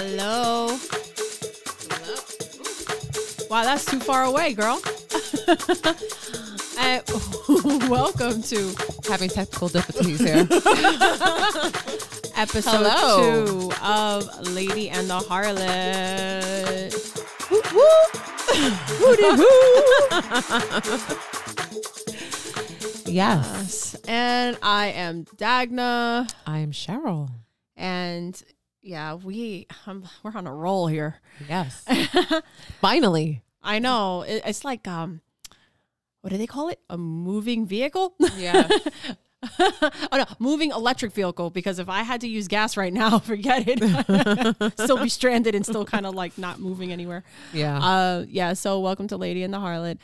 Hello. Wow, that's too far away, girl. Uh, welcome to Having technical difficulties here. episode Hello. two of Lady and the Harlot. yes. Yes. And I am Dagna. I am Cheryl. And yeah, we um, we're on a roll here. Yes. Finally. I know. It, it's like um what do they call it? A moving vehicle? Yeah. oh no, moving electric vehicle. Because if I had to use gas right now, forget it. still be stranded and still kind of like not moving anywhere. Yeah. Uh, yeah. So welcome to Lady and the Harlot.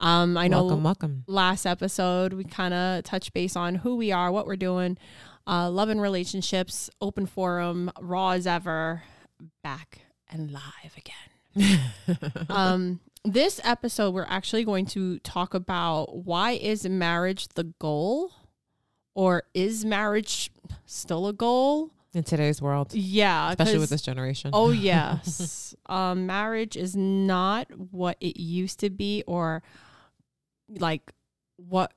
Um, I know welcome, welcome. last episode we kind of touched base on who we are, what we're doing, uh, love and relationships, open forum, raw as ever, back and live again. um, this episode we're actually going to talk about why is marriage the goal, or is marriage still a goal? In today's world, Yeah, especially with this generation. Oh yes. um marriage is not what it used to be or like what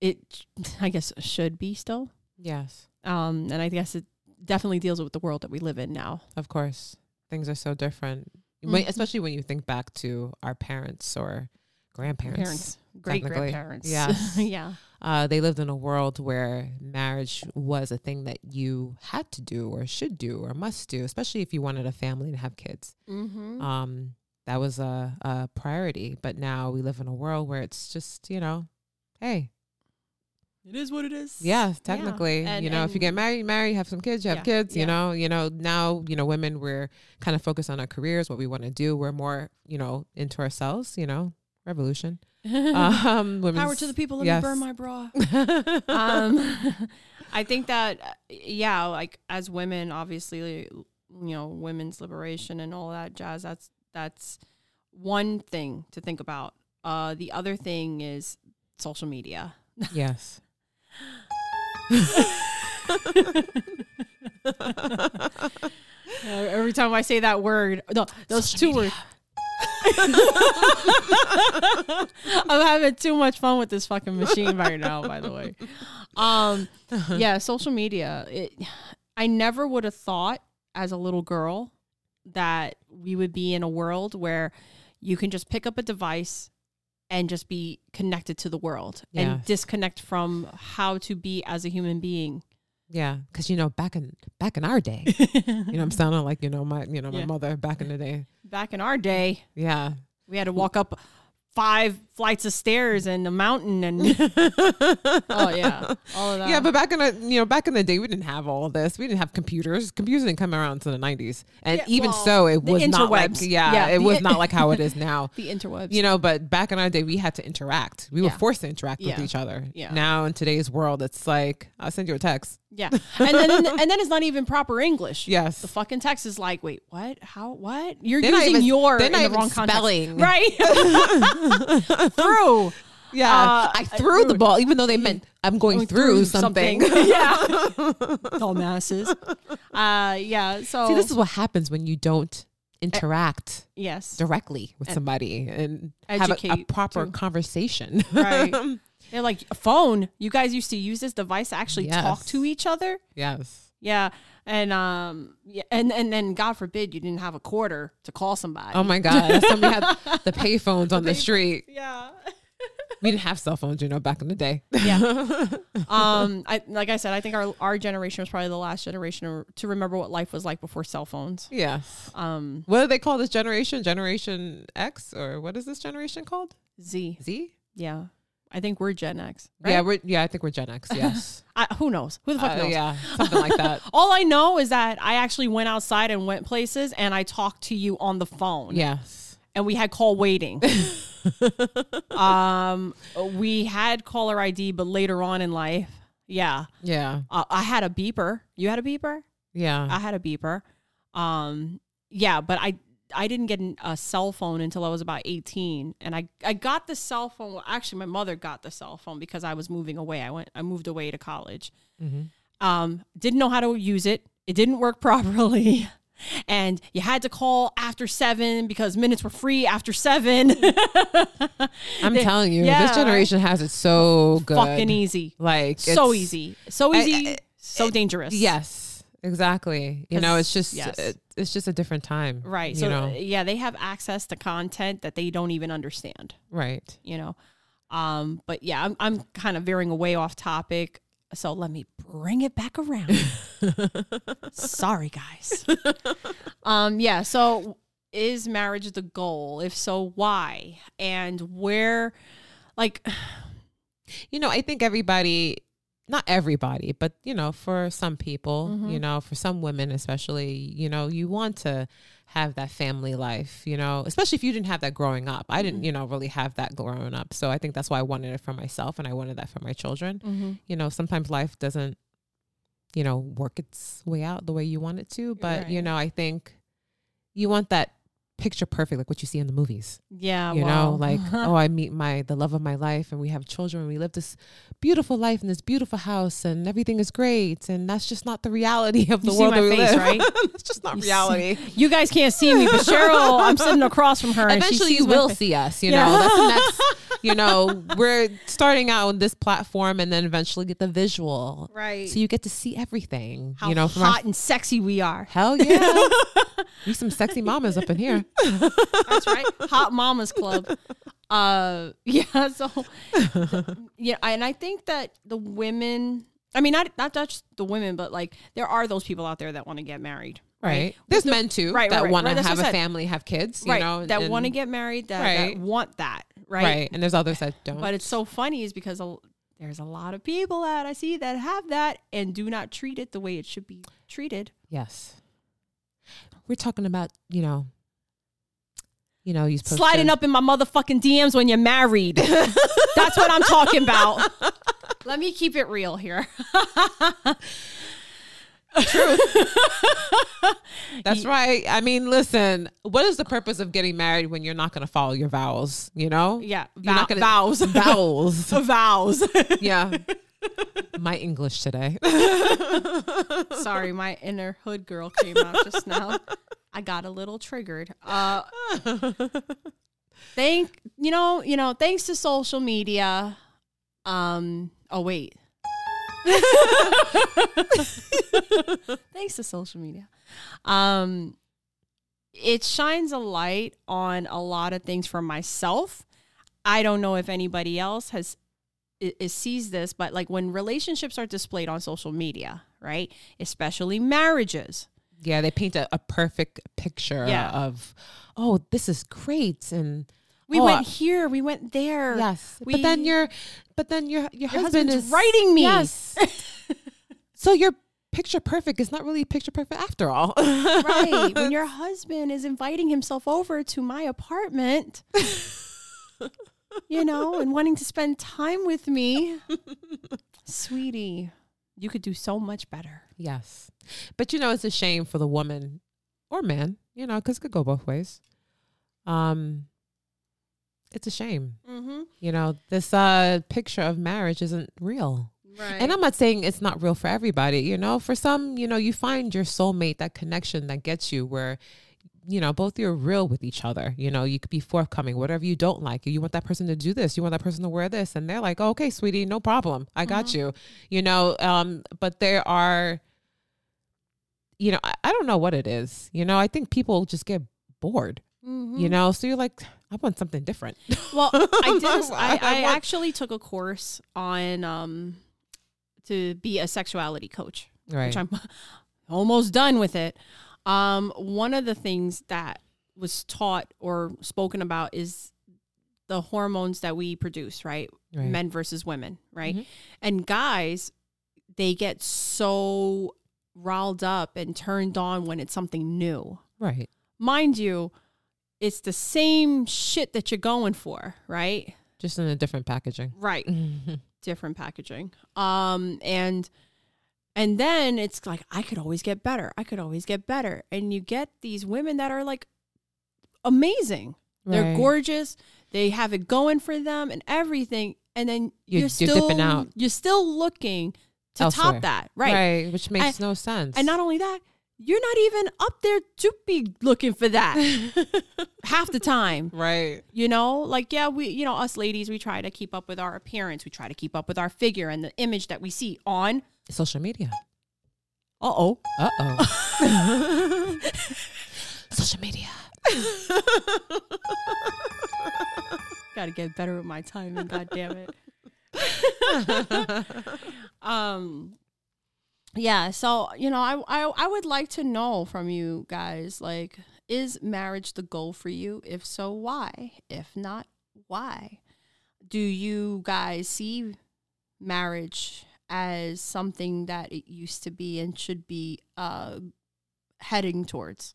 it I guess should be still. Yes. Um and I guess it definitely deals with the world that we live in now. Of course. Things are so different. When- Mhm. especially when you think back to our parents or grandparents. Parents, great grandparents. Yes. yeah. Uh, they lived in a world where marriage was a thing that you had to do or should do or must do, especially if you wanted a family and have kids. Mhm. um, that was a, a priority. But now we live in a world where it's just, you know, hey, It is what it is. yeah, technically, And- you know, if you get married, you marry, you have some kids, you have Yeah, kids, yeah. you know, you know, now, you know, women, we're kind of focused on our careers, what we want to do. We're more, you know, into ourselves, you know, revolution. Um, Power to the people, let yes. me burn my bra. um i think that uh, yeah like as women obviously you know women's liberation and all that jazz that's that's one thing to think about uh the other thing is social media yes. Uh, every time i say that word no those Social two media. words i'm having too much fun with this fucking machine right now by the way um yeah social media it, i never would have thought as a little girl that we would be in a world where you can just pick up a device and just be connected to the world and disconnect from how to be as a human being Yeah, because you know, back in back in our day, you know, I'm sounding like you know my you know my Yeah. mother back in the day. back in our day Yeah, we had to walk up five flights of stairs and a mountain and oh yeah all of that yeah, but back in the you know back in the day, we didn't have all of this. We didn't have computers. Computers didn't come around until the 90s, and Yeah, even well, so, it was not like yeah, Yeah, it was in- not like how it is now. the interwebs You know, but back in our day, we had to interact. We were forced to interact with each other. Yeah. Now in today's world, it's like I'll send you a text. yeah and then and then it's not even proper english Yes. the fucking text is like wait what how what you're They're not using even- your they're in not the even wrong context spelling. right through Yeah, Uh, I I threw the ball, even though they meant I'm going, going through, something. yeah dumbasses uh yeah so See, this is what happens when you don't interact yes directly with somebody and have a, a proper too. conversation. Right. they're like a phone you guys used to use this device to actually talk to each other yes. yeah and um yeah and and then god forbid you didn't have a quarter to call somebody Oh my God. Somebody had the payphones on the street. yeah We didn't have cell phones, you know, back in the day. yeah um i like i said i think our our generation was probably the last generation to remember what life was like before cell phones yes. um What do they call this generation? Generation X? Or what is this generation called? z Z? yeah i think we're gen x Yeah, right? we're yeah, I think we're Gen X, yes. I, who knows who the fuck Uh, knows yeah, something like that. all i know is that i actually went outside and went places and i talked to you on the phone Yes. and we had call waiting um we had caller id but later on in life yeah Yeah. uh, i had a beeper you had a beeper Yeah. I had a beeper. Um, yeah, but I I didn't get a cell phone until I was about 18 and I I got the cell phone well, actually my mother got the cell phone because I was moving away. I went I moved away to college. Mhm. Um didn't know how to use it. It didn't work properly. and you had to call after seven because minutes were free after seven. I'm They- telling you, yeah. this generation has it so good. Fucking easy. Like So easy. So easy. I- so dangerous. Yes, exactly. You know, it's just yes. it, it's just a different time. Right. So know. yeah, they have access to content that they don't even understand. Right. you know. Um, but yeah, I'm I'm kind of veering away off topic. So let me bring it back around. Sorry, guys. um, yeah. So is marriage the goal? If so, why? And where? Like, You know, I think everybody, not everybody, but you know, for some people, Mm-hmm. you know, for some women especially, you know, you want to have that family life, you know, especially if you didn't have that growing up. I Mm-hmm. didn't, you know, really have that growing up. So I think that's why I wanted it for myself and I wanted that for my children. You know, sometimes life doesn't, you know, work its way out the way you want it to, but you know, I think you want that picture perfect like what you see in the movies yeah, you well, know like oh i meet my the love of my life and we have children and we live this beautiful life in this beautiful house and everything is great and that's just not the reality of the You see world that we face, live right? that's just not You see- reality you guys can't see me, but Cheryl, I'm sitting across from her. and she eventually sees you will see us you Yeah. know that's the next you know we're starting out on this platform and then eventually get the visual right. so you get to see everything How you know from our hot and sexy we are. hell yeah we some sexy mamas up in here That's right. Hot Mamas Club. Uh yeah, so yeah, and I think that the women I mean not not just the women, but like there are those people out there that want to get married. right there's men too right, that right, want right. to have a family have kids you right. know that want to get married, that, Right. that want that. Right. right. and there's others that don't But it's so funny is because a, there's a lot of people that I see that have that and do not treat it the way it should be treated. Yes. We're talking about, you know, you know, you're Sliding to, up in my motherfucking DMs when you're married. That's what I'm talking about. Let me keep it real here. That's right. I mean, listen, what is the purpose of getting married when you're not going to follow your vows? You know? Yeah, You're not vow- gonna, vows. Vows. vows. yeah. My English today. Sorry, my inner hood girl came out just now. I got a little triggered. Uh, thank you know you know thanks to social media. Um. Oh wait. Thanks to social media. Um. It shines a light on a lot of things for myself. I don't know if anybody else has is sees this, but like when relationships are displayed on social media, right? Especially marriages. yeah, they paint a, a perfect picture Yeah. of, oh, this is great. And We oh, went here, we went there. Yes. We- but then your but then your your, Your husband is writing me. Yes. so your picture perfect is not really picture perfect after all. Right. when your husband is inviting himself over to my apartment, you know, and wanting to spend time with me, sweetie, you could do so much better. yes. But you know it's a shame for the woman or man, you know, cuz it could go both ways. Um it's a shame. Mm-hmm. You know, this uh picture of marriage isn't real. Right. And I'm not saying it's not real for everybody, you know. For some, you know, you find your soulmate, that connection that gets you where, you know, both you're real with each other. You know, you could be forthcoming, whatever you don't like. You want that person to do this, you want that person to wear this, and they're like, oh, okay, sweetie, no problem. I got you. You know, um, but there are, you know, I, I don't know what it is. You know, I think people just get bored, Mhm. you know, so you're like, I want something different. Well, I did. I, I I want- actually took a course on um to be a sexuality coach, right. which I'm almost done with it. Um, one of the things that was taught or spoken about is the hormones that we produce, right? right. Men versus women, right? Mhm. And guys, they get so riled up and turned on when it's something new. Right. Mind you, it's the same shit that you're going for, right? Just in a different packaging. Right. different packaging. Um and and then it's like I could always get better. I could always get better. And you get these women that are like amazing. They're gorgeous. They have it going for them and everything. And then You're- you're, you're still out. You're still looking to Elsewhere. top that. Right. Right, which makes no sense. And not only that, you're not even up there to be looking for that half the time. Right. You know, like, yeah, we, you know, us ladies, we try to keep up with our appearance. We try to keep up with our figure and the image that we see on. Social media. Uh oh. Uh oh. Social media. Got to get better with my timing. God damn it. um, yeah. So you know, I, I I would like to know from you guys, like, is marriage the goal for you? If so, why? If not, why? Do you guys see marriage as something that it used to be and should be uh heading towards?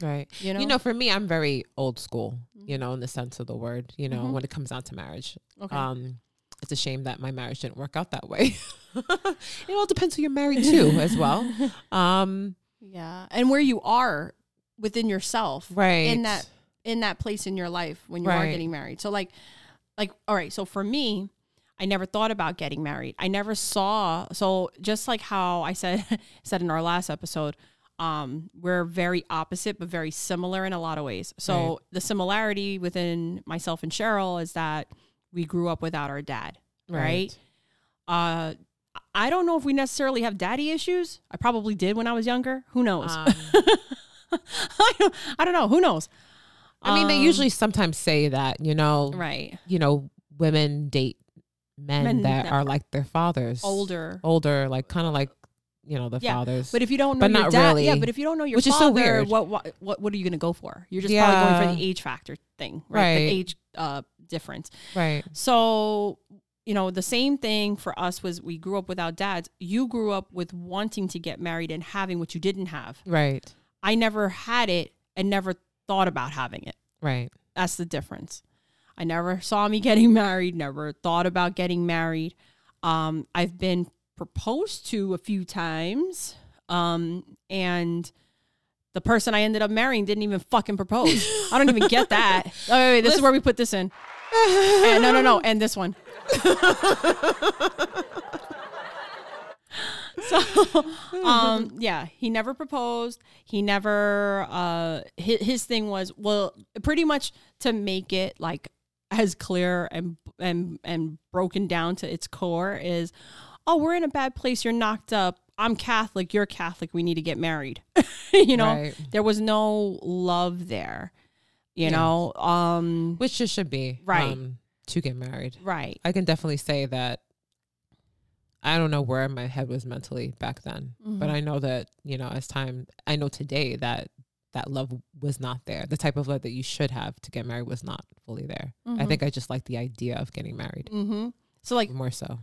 Right. You know, You know, for me, I'm very old school, you know, in the sense of the word, you know, Mhm. when it comes down to marriage. okay. Um, it's a shame that my marriage didn't work out that way. it all depends who you're married to as well. Um, yeah, and where you are within yourself, right. in that in that place in your life when you are getting married. So like like all right, so for me, I never thought about getting married. I never saw so just like how I said said in our last episode, um we're very opposite but very similar in a lot of ways. So Right. the similarity within myself and Cheryl is that we grew up without our dad, right? Uh I don't know if we necessarily have daddy issues. I probably did when I was younger. Who knows? Um, I, don't, I don't know. Who knows? I mean, they Um, usually sometimes say that, you know, right you know, women date men, Men that that are like their fathers, older. older, like kind of like, you know, the Yeah, fathers. But if you don't know But your not dad, yeah. But if you don't know your Which is father, so weird. what what what what are you going to go for? You're just probably going for the age factor thing, right? The age uh difference. right. So you know the same thing for us was we grew up without dads. You grew up with wanting to get married and having what you didn't have. Right. I never had it and never thought about having it. Right. That's the difference. I never saw me getting married, never thought about getting married. Um, I've been proposed to a few times. Um, and the person I ended up marrying didn't even fucking propose. I don't even get that. Oh, wait, wait, this is where we put this in. Eh, no, no, no. And this one. so um yeah he never proposed he never uh his, his thing was well pretty much to make it like as clear and and and broken down to its core is oh we're in a bad place you're knocked up i'm catholic you're catholic we need to get married you know Right. there was no love there you Yeah. know um Which just should be Right. um, to get married. right I can definitely say that I don't know where my head was mentally back then, but Mhm. I know that, you know, as time, I know today that that love was not there. The type of love that you should have to get married was not fully there. I Mhm. think I just like the idea of getting married mm-hmm. so like more so.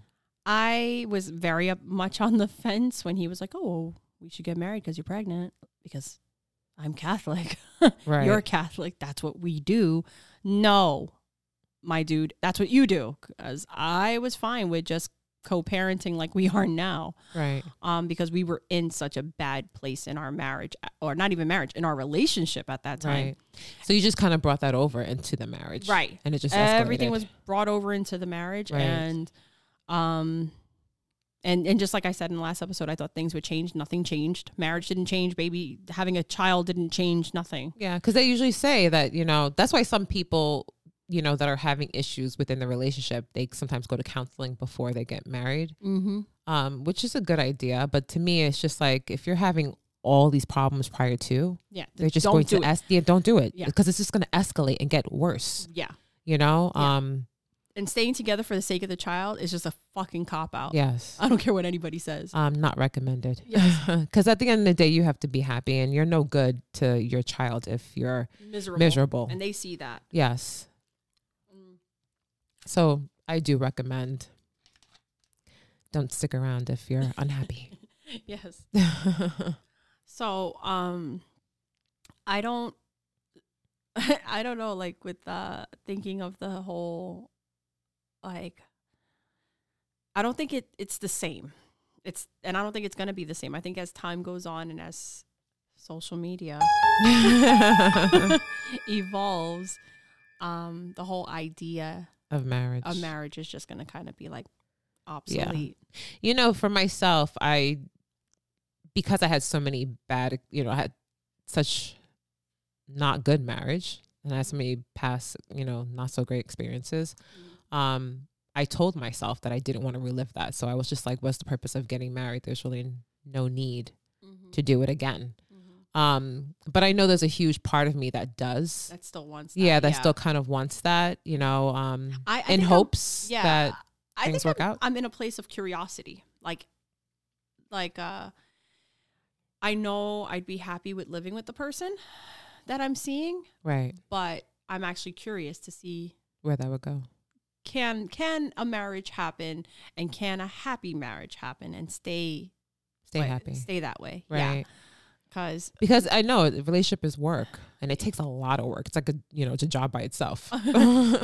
I was very up much on the fence when he was like, "Oh, we should get married because you're pregnant." Because I'm Catholic. Right. You're Catholic. That's what we do. No, my dude, that's what you do. Because I was fine with just co-parenting like we are now. right. Um, because we were in such a bad place in our marriage, or not even marriage, in our relationship at that time. Right. So you just kind of brought that over into the marriage. Right. And it just everything escalated. was brought over into the marriage Right. and um and and just like I said in the last episode, I thought things would change. Nothing changed. Marriage didn't change. Baby having a child didn't change. Nothing. Yeah, because they usually say that, you know, that's why some people, you know, that are having issues within the relationship, they sometimes go to counseling before they get married, Mm-hmm. um, which is a good idea. But to me, it's just like if you're having all these problems prior to, Yeah, they're just going to es- yeah, don't do it Yeah. because it's just going to escalate and get worse. yeah. You know, Yeah. um, And staying together for the sake of the child is just a fucking cop out. yes, I don't care what anybody says. um, not recommended. Yes. Because at the end of the day, you have to be happy, and you're no good to your child if you're Miserable. miserable. And they see that. yes. So I do recommend don't stick around if you're unhappy. Yes. So, um, I don't, I don't know, like with uh thinking of the whole, like, I don't think it it's the same. It's and I don't think it's gonna be the same. I think as time goes on and as social media evolves, um, the whole idea of marriage. of marriage is just gonna kind of be like obsolete. You know, for myself, I because I had so many bad, you know, I had such not good marriage and I had so many past, you know, not so great experiences. Um, I told myself that I didn't want to relive that. So I was just like, what's the purpose of getting married? There's really no need Mhm. to do it again. Mhm. Um, but I know there's a huge part of me that does. That still wants. That. Yeah, that still kind of wants that, you know, um, I, I in I'm- hopes yeah, that I things think work I'm, out. I'm in a place of curiosity. Like, like, uh, I know I'd be happy with living with the person that I'm seeing, right but I'm actually curious to see where that would go. Can can a marriage happen and can a happy marriage happen and stay Stay like, happy. stay that way. Yeah, Right. because Because I know the relationship is work and it takes a lot of work. It's like a you know, it's a job by itself.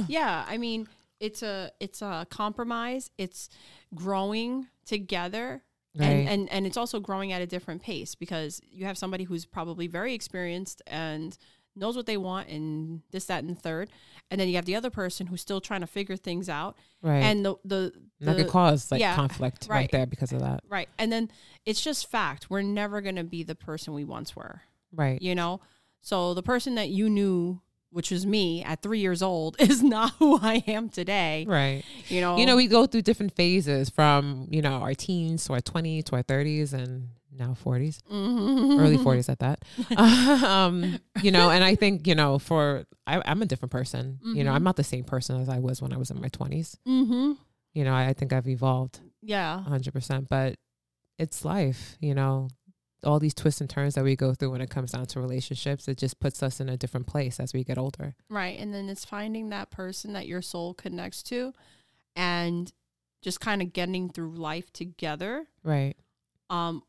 yeah, I mean it's a it's a compromise. It's growing together right. and, and and it's also growing at a different pace because you have somebody who's probably very experienced and knows what they want and this that and the third and then you have the other person who's still trying to figure things out right. and the the, And that could cause like yeah, conflict right. right. there because of that. right and then it's just fact we're never going to be the person we once were Right. you know so the person that you knew which was me at 3 years old is not who I am today Right. you know You know, we go through different phases from, you know, our teens to our 20s to our 30s and now 40s, Mhm. early 40s at that. um, you know, and I think, you know, for, I, I'm a different person. You know. I'm not the same person as I was when I was in my 20s. mhm You know, I, I think I've evolved yeah 100%, but it's life, you know, all these twists and turns that we go through when it comes down to relationships, it just puts us in a different place as we get older. Right. And then it's finding that person that your soul connects to and just kind of getting through life together Right. um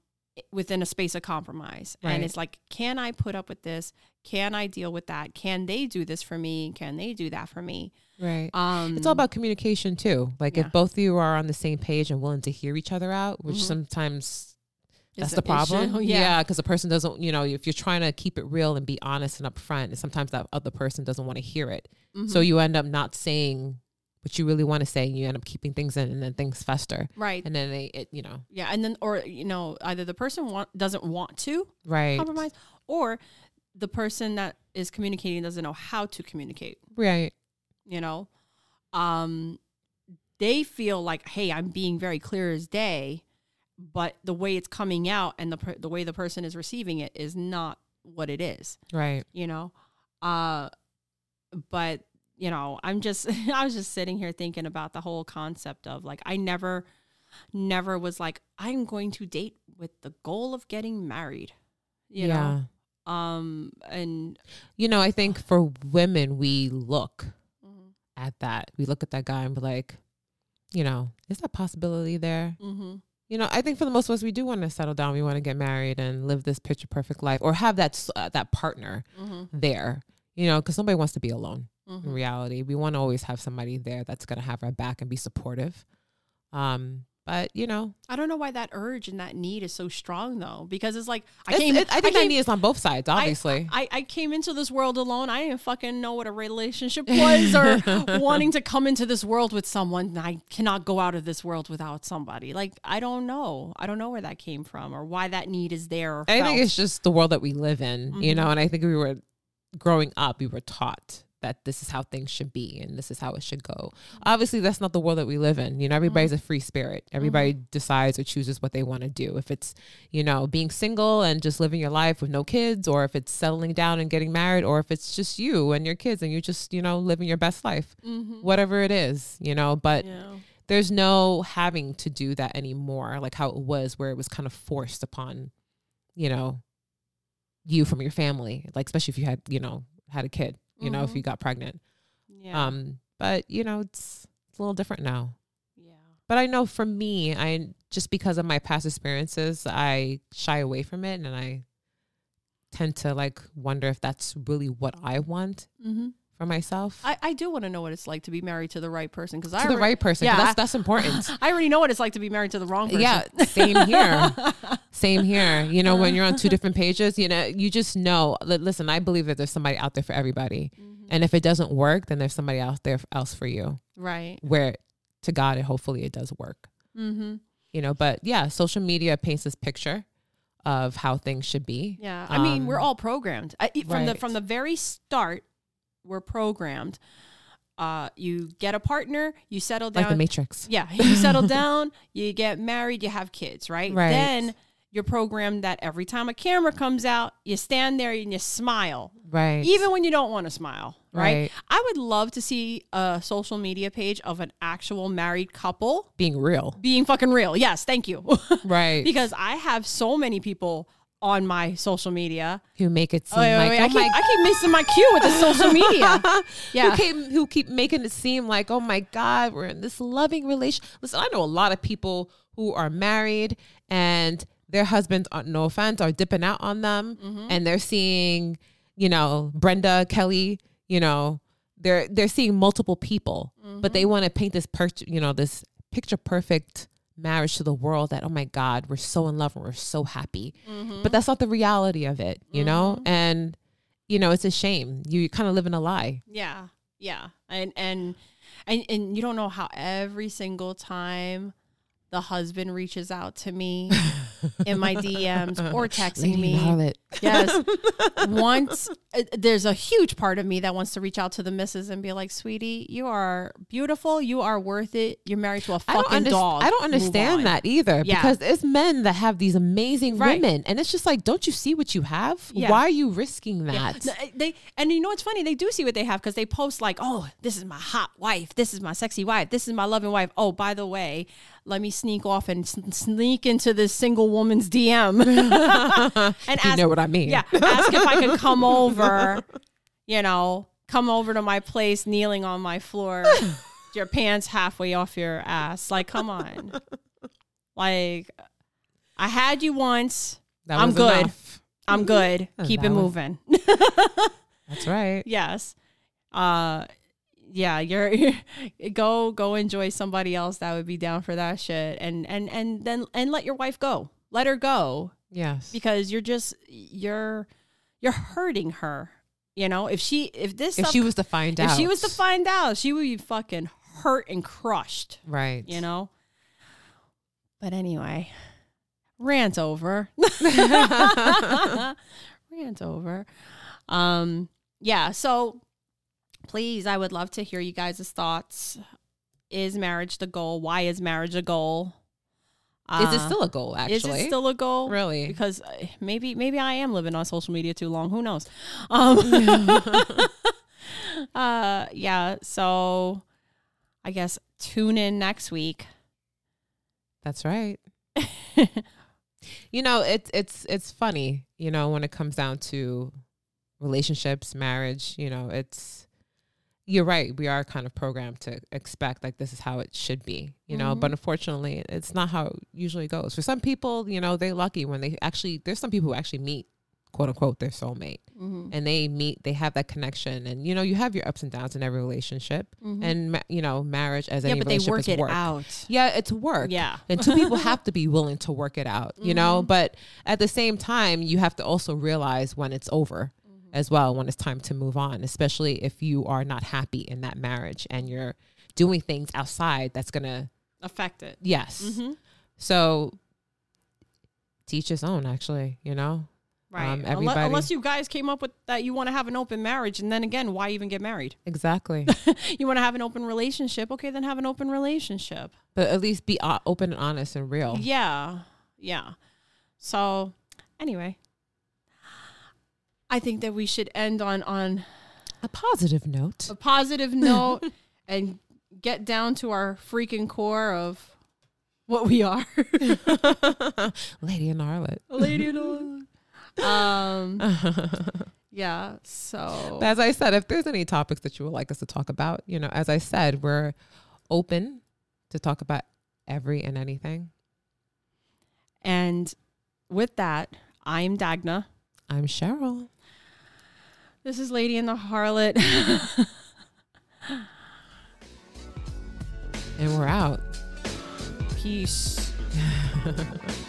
within a space of compromise. Right. And it's like, can I put up with this? Can I deal with that? Can they do this for me? Can they do that for me? Right. Um It's all about communication too. Like Yeah. if both of you are on the same page and willing to hear each other out, which Mhm. sometimes that's the problem. issue. Yeah, because the person doesn't, you know, if you're trying to keep it real and be honest and upfront, and sometimes that other person doesn't want to hear it. So Mhm. you end up not saying what you really want to say, and you end up keeping things in, and then things fester, right. and then they, it, you know, yeah. And then, or, you know, either the person want, doesn't want to right, compromise or the person that is communicating doesn't know how to communicate. right, you know um they feel like hey i'm being very clear as day but the way it's coming out and the per- the way the person is receiving it is not what it is right, you know uh but you know i'm just i was just sitting here thinking about the whole concept of like i never never was like i'm going to date with the goal of getting married you yeah. know um and You know, I think for women, we look mhm, at that. We look at that guy and be like, you know, is that possibility there? mhm, You know, I think for the most of us, we do want to settle down. We want to get married and live this picture perfect life, or have that uh, that partner mhm, there. You know, because nobody wants to be alone. In mhm. reality, we want to always have somebody there that's going to have our back and be supportive. Um, but you know, I don't know why that urge and that need is so strong though, because it's like I it's- came. it- I think that came, need is on both sides. Obviously, I, I came into this world alone. I didn't fucking know what a relationship was or wanting to come into this world with someone. I cannot go out of this world without somebody. Like I don't know. I don't know where that came from or why that need is there. I think it's just the world that we live in, you Mhm. know, and I think we were growing up, we were taught that this is how things should be and this is how it should go. Obviously, that's not the world that we live in. You know, everybody's a free spirit. Everybody decides or chooses what they want to do. If it's, you know, being single and just living your life with no kids, or if it's settling down and getting married, or if it's just you and your kids and you're just, you know, living your best life, Mhm. whatever it is, you know, but Yeah. there's no having to do that anymore like how it was where it was kind of forced upon you know you from your family like especially if you had you know had a kid you know if Mhm. you got pregnant Yeah. um but you know it's it's a little different now yeah. but i know for me i just because of my past experiences i shy away from it and i tend to like wonder if that's really what i want Mm-hmm. For myself I, I do want to know what it's like to be married to the right person because I to the already- right person. yeah. that's that's important I already know what it's like to be married to the wrong person. Yeah, same here. Same here. You know, when you're on two different pages, you know, you just know. Listen, I believe that there's somebody out there for everybody, Mhm. and if it doesn't work, then there's somebody out there else for you. Right. Where, to God, it hopefully it does work. Mm-hmm. You know, but yeah, social media paints this picture of how things should be. Yeah, I mean, we're Um, all programmed I, from the from the very start. We're programmed. Uh, you get a partner, you settle down. like the Matrix. yeah, you settle down, you get married, you have kids, right? Right. Then you're programmed that every time a camera comes out, you stand there and you smile, Right. even when you don't want to smile, right? Right. I would love to see a social media page of an actual married couple being real. being fucking real. Yes, thank you. Right. because I have so many people on my social media. who make it seem Oh, wait, like wait, oh I, keep, my I keep missing my cue with the social media. Yeah. who, keep, who keep making it seem like, oh my God, we're in this loving relation. Listen, I know a lot of people who are married and their husbands, are, no offense, are dipping out on them Mm-hmm. and they're seeing, you know, Brenda, Kelly, you know, they're they're seeing multiple people, but they want to paint this, per- you know, this picture perfect marriage to the world that, oh my God, we're so in love and we're so happy. Mm-hmm. But that's not the reality of it, you know? And, you know, it's a shame. You kind of live in a lie. Yeah, yeah, and and and and you don't know how every single time the husband reaches out to me in my DMs or texting me. Harlot. Yes, once uh, there's a huge part of me that wants to reach out to the missus and be like, "Sweetie, you are beautiful. You are worth it. You're married to a I don't, fucking dog. I don't understand that either Yeah. because it's men that have these amazing Right. women. And it's just like, don't you see what you have? Yeah. Why are you risking Yeah. that? No, They and you know what's funny? They do see what they have because they post like, "Oh, this is my hot wife. This is my sexy wife. This is my loving wife." Oh, by the way, let me sneak off and sneak into this single woman's DM and ask, what I mean? yeah, ask if I could come over. You know, come over to my place, kneeling on my floor, your pants halfway off your ass. Like, come on, like. I had you once. That I'm was good. enough. I'm good. Keep it was- moving. That's right. yes uh yeah you're go go enjoy somebody else that would be down for that shit and and and then and let your wife go let her go Yes. because you're just you're you're hurting her you know? If she if this if stuff- she was to find out if out. she was to find out she would be fucking hurt and crushed Right. you know? But anyway rant over. Rant over. Um yeah so please i would love to hear you guys' thoughts. Is marriage the goal? Why is marriage a goal Is it Uh, still a goal, actually? is it still a goal Really? because uh, maybe maybe i am living on social media too long who knows um uh yeah so i guess tune in next week That's right. you know, it's it's it's funny, you know, when it comes down to relationships, marriage, you know, it's you're right. We are kind of programmed to expect like this is how it should be, you know, but mm-hmm. unfortunately, it's not how it usually goes. For some people, you know, they're lucky when they actually there's some people who actually meet quote unquote their soulmate Mhm. and they meet they have that connection and you know you have your ups and downs in every relationship mm-hmm. and ma- you know marriage as yeah any but they relationship work is it out yeah it's work Yeah. and two people have to be willing to work it out you know mm-hmm. but at the same time you have to also realize when it's over as well when it's time to move on especially if you are not happy in that marriage and you're doing things outside that's gonna affect it. Yes. Mm-hmm. so teach his own actually you know? Right. Um, everybody- unless you guys came up with that you want to have an open marriage and then again why even get married? Exactly. You want to have an open relationship? Okay then have an open relationship. But at least be open and honest and real. Yeah. Yeah. So anyway i think that we should end on on a positive note. a positive note and get down to our freaking core of what we are. Lady and harlot. Lady and um yeah so As I said, if there's any topics that you would like us to talk about, you know, as I said, we're open to talk about every and anything. and with that i'm dagna. I'm Cheryl. This is lady and the harlot And we're out. peace